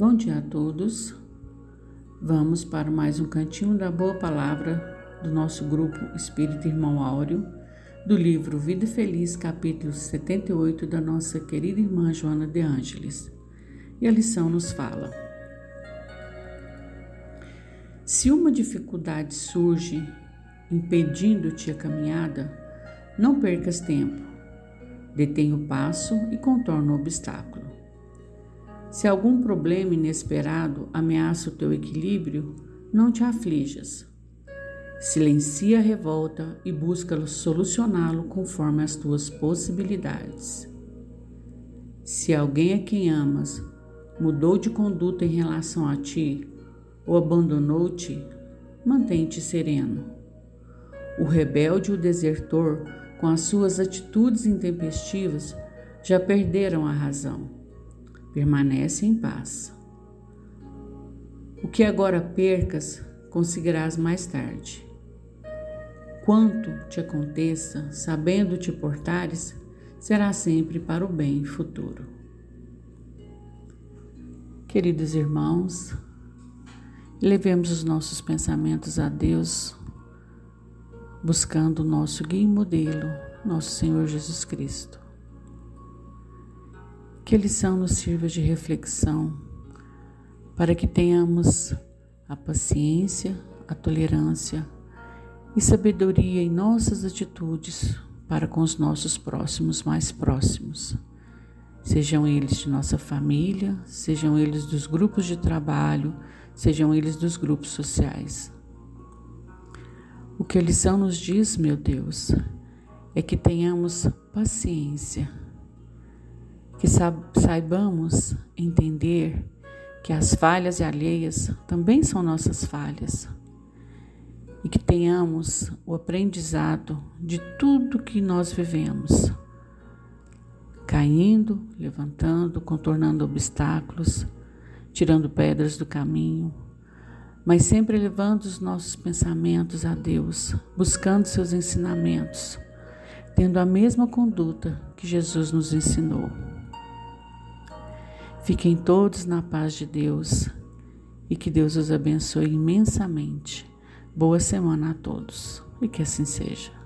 Bom dia a todos. Vamos para mais um cantinho da boa palavra do nosso grupo Espírito Irmão Áureo, do livro Vida Feliz, capítulo 78 da nossa querida irmã Joana de Ângeles. E a lição nos fala: Se uma dificuldade surge impedindo-te a caminhada, não percas tempo. Detém o passo e contorna o obstáculo. Se algum problema inesperado ameaça o teu equilíbrio, não te aflijas. Silencia a revolta e busca solucioná-lo conforme as tuas possibilidades. Se alguém a quem amas mudou de conduta em relação a ti ou abandonou-te, mantém-te sereno. O rebelde e o desertor, com as suas atitudes intempestivas, já perderam a razão permanece em paz. O que agora percas, conseguirás mais tarde. Quanto te aconteça, sabendo te portares, será sempre para o bem futuro. Queridos irmãos, levemos os nossos pensamentos a Deus, buscando o nosso guia e modelo, nosso Senhor Jesus Cristo. Que a lição nos sirva de reflexão para que tenhamos a paciência, a tolerância e sabedoria em nossas atitudes para com os nossos próximos mais próximos. Sejam eles de nossa família, sejam eles dos grupos de trabalho, sejam eles dos grupos sociais. O que a lição nos diz, meu Deus, é que tenhamos paciência que saibamos entender que as falhas alheias também são nossas falhas e que tenhamos o aprendizado de tudo que nós vivemos, caindo, levantando, contornando obstáculos, tirando pedras do caminho, mas sempre levando os nossos pensamentos a Deus, buscando seus ensinamentos, tendo a mesma conduta que Jesus nos ensinou. Fiquem todos na paz de Deus e que Deus os abençoe imensamente. Boa semana a todos e que assim seja.